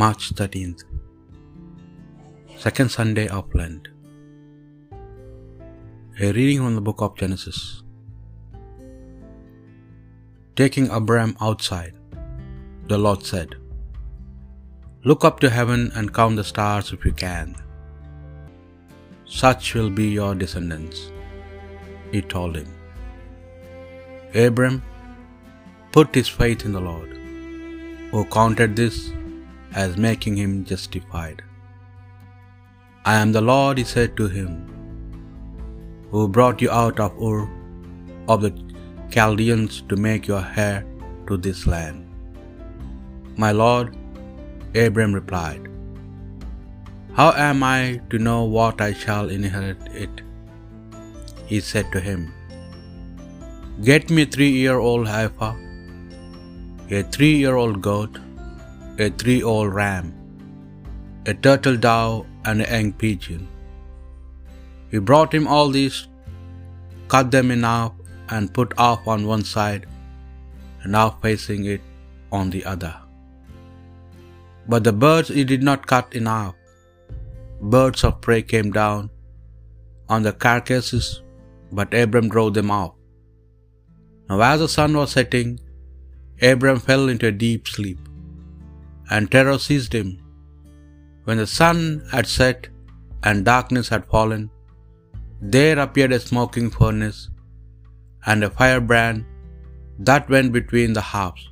March 13th, second Sunday of Lent. A reading from the book of Genesis. Taking Abraham outside, the Lord said, Look up to heaven and count the stars if you can. Such will be your descendants. He told him. Abram put his faith in the Lord, who counted this as making him justified. I am the Lord, he said to him, who brought you out of Ur of the Chaldeans to make your heir to this land. My Lord, Abram replied, How am I to know what I shall inherit it? He said to him, Get me a three year old heifer, a three year old goat, a three old ram, a turtle dove, and a young pigeon. He brought him all these, cut them in half, and put half on one side and half facing it on the other. But the birds he did not cut in half. Birds of prey came down on the carcasses, but Abram drove them off. Now, as the sun was setting, Abram fell into a deep sleep, and terror seized him. When the sun had set and darkness had fallen, there appeared a smoking furnace and a firebrand that went between the halves.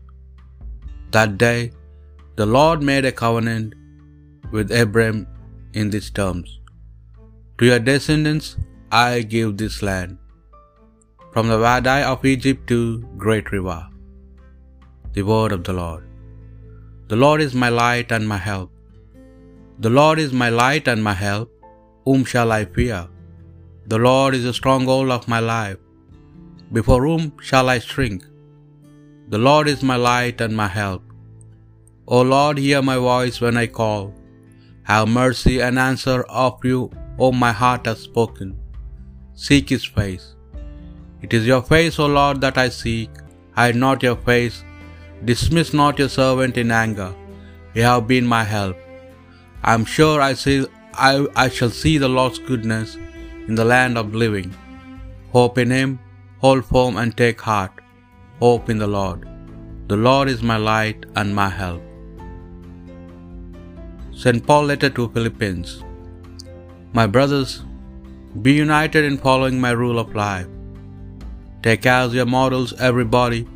That day the Lord made a covenant with Abram in these terms To your descendants I give this land, from the Wadi of Egypt to great river. The word of the Lord. The Lord is my light and my help. The Lord is my light and my help. Whom shall I fear? The Lord is the stronghold of my life. Before whom shall I shrink? The Lord is my light and my help. O Lord, hear my voice when I call. Have mercy and answer of you, O my heart has spoken. Seek his face. It is your face, O Lord, that I seek. Hide not your face. Dismiss not your servant in anger. You have been my help. I am sure I, see, I, I shall see the Lord's goodness in the land of living. Hope in him, hold firm and take heart. Hope in the Lord. The Lord is my light and my help. St. Paul letter to Philippians. My brothers, be united in following my rule of life. Take as your models everybody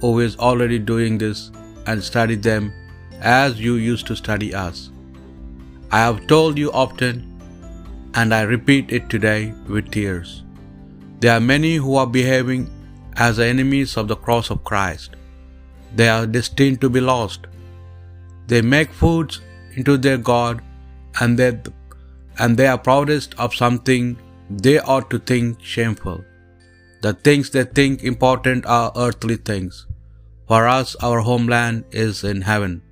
who is already doing this and study them as you used to study us. I have told you often, and I repeat it today with tears. There are many who are behaving as enemies of the cross of Christ. They are destined to be lost. They make foods into their God, and they, and they are proudest of something they ought to think shameful. The things they think important are earthly things. For us, our homeland is in heaven,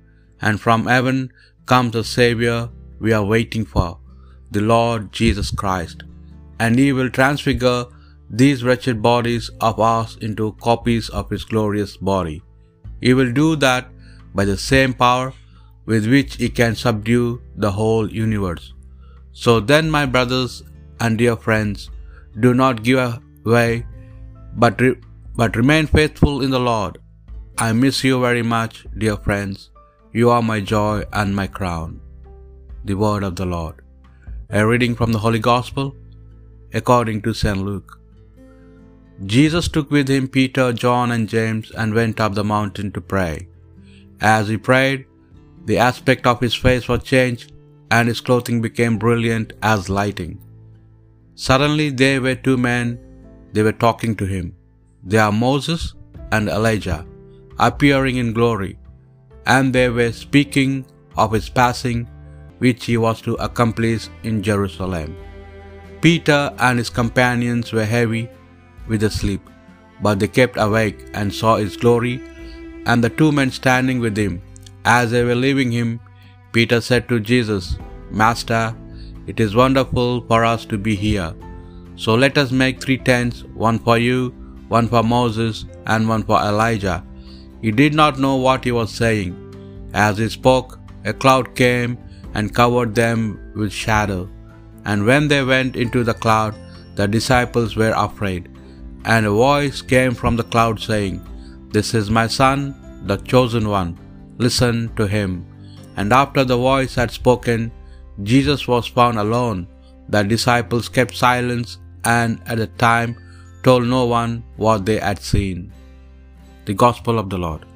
and from heaven comes the Savior we are waiting for, the Lord Jesus Christ. And He will transfigure these wretched bodies of ours into copies of His glorious body. He will do that by the same power with which He can subdue the whole universe. So then, my brothers and dear friends, do not give way, but, re- but remain faithful in the Lord. I miss you very much, dear friends. You are my joy and my crown. The word of the Lord. A reading from the Holy Gospel according to St. Luke. Jesus took with him Peter, John, and James and went up the mountain to pray. As he prayed, the aspect of his face was changed, and his clothing became brilliant as lighting. Suddenly there were two men, they were talking to him. They are Moses and Elijah, appearing in glory, and they were speaking of his passing, which he was to accomplish in Jerusalem. Peter and his companions were heavy with sleep, but they kept awake and saw his glory, and the two men standing with him. As they were leaving him, Peter said to Jesus, Master, it is wonderful for us to be here. So let us make three tents one for you, one for Moses, and one for Elijah. He did not know what he was saying. As he spoke, a cloud came and covered them with shadow. And when they went into the cloud, the disciples were afraid. And a voice came from the cloud saying, This is my son, the chosen one. Listen to him. And after the voice had spoken, Jesus was found alone. The disciples kept silence and at the time told no one what they had seen. The Gospel of the Lord.